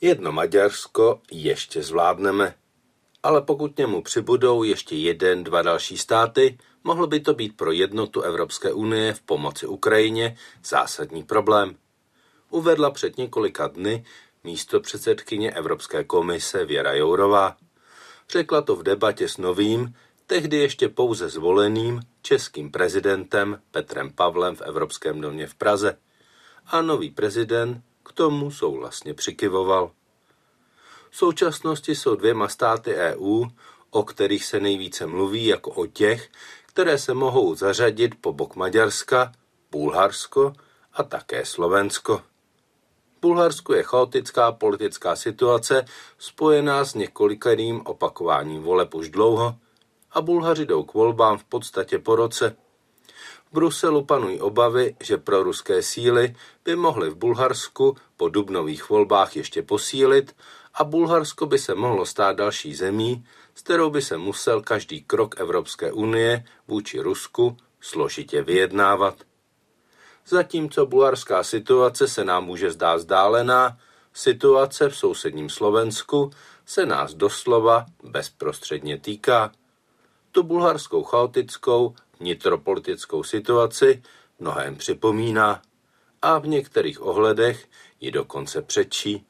Jedno Maďarsko ještě zvládneme, ale pokud němu přibudou ještě jeden, dva další státy, mohlo by to být pro jednotu Evropské unie v pomoci Ukrajině zásadní problém. Uvedla před několika dny místo předsedkyně Evropské komise Věra Jourová. Řekla to v debatě s novým, tehdy ještě pouze zvoleným českým prezidentem Petrem Pavlem v Evropském domě v Praze. A nový prezident k tomu souhlasně přikyvoval. V současnosti jsou dvěma státy EU, o kterých se nejvíce mluví jako o těch, které se mohou zařadit po bok Maďarska, Bulharsko a také Slovensko. V Bulharsku je chaotická politická situace spojená s několikerým opakováním voleb už dlouho a Bulhaři jdou k volbám v podstatě po roce. V Bruselu panují obavy, že pro ruské síly by mohly v Bulharsku po dubnových volbách ještě posílit a Bulharsko by se mohlo stát další zemí, s kterou by se musel každý krok Evropské unie vůči Rusku složitě vyjednávat. Zatímco bulharská situace se nám může zdát zdálená, situace v sousedním Slovensku se nás doslova bezprostředně týká. Tu bulharskou chaotickou vnitropolitickou situaci mnohem připomíná a v některých ohledech ji dokonce přečí.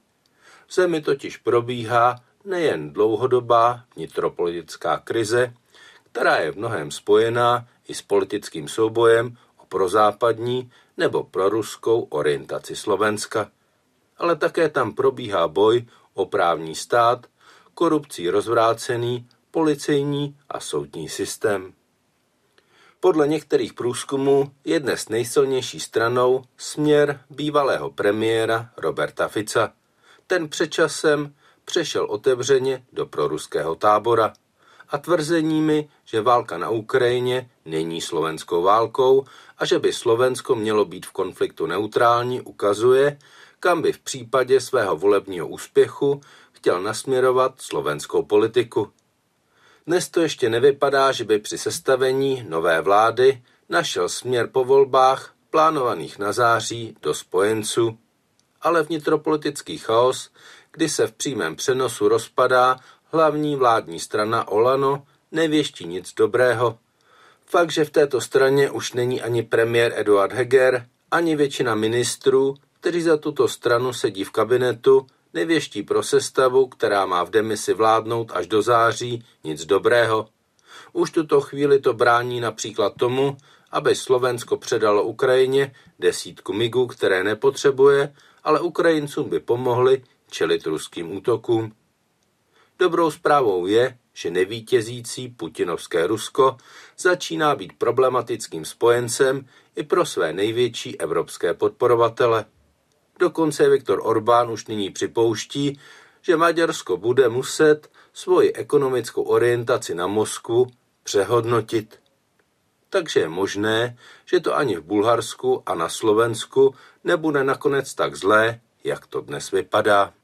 V zemi totiž probíhá nejen dlouhodobá vnitropolitická krize, která je v mnohem spojená i s politickým soubojem o prozápadní nebo proruskou orientaci Slovenska, ale také tam probíhá boj o právní stát, korupcí rozvrácený policejní a soudní systém. Podle některých průzkumů je dnes nejsilnější stranou směr bývalého premiéra Roberta Fica. Ten předčasem přešel otevřeně do proruského tábora a tvrzeními, že válka na Ukrajině není slovenskou válkou a že by Slovensko mělo být v konfliktu neutrální, ukazuje, kam by v případě svého volebního úspěchu chtěl nasměrovat slovenskou politiku. Dnes to ještě nevypadá, že by při sestavení nové vlády našel směr po volbách plánovaných na září do spojenců, ale vnitropolitický chaos, kdy se v přímém přenosu rozpadá hlavní vládní strana Olano, nevěští nic dobrého. Fakt, že v této straně už není ani premiér Eduard Heger, ani většina ministrů, kteří za tuto stranu sedí v kabinetu, nevěští pro sestavu, která má v demisi vládnout až do září, nic dobrého. Už tuto chvíli to brání například tomu, aby Slovensko předalo Ukrajině desítku migů, které nepotřebuje, ale Ukrajincům by pomohli čelit ruským útokům. Dobrou zprávou je, že nevítězící putinovské Rusko začíná být problematickým spojencem i pro své největší evropské podporovatele. Dokonce Viktor Orbán už nyní připouští, že Maďarsko bude muset svoji ekonomickou orientaci na Moskvu přehodnotit. Takže je možné, že to ani v Bulharsku a na Slovensku nebude nakonec tak zlé, jak to dnes vypadá.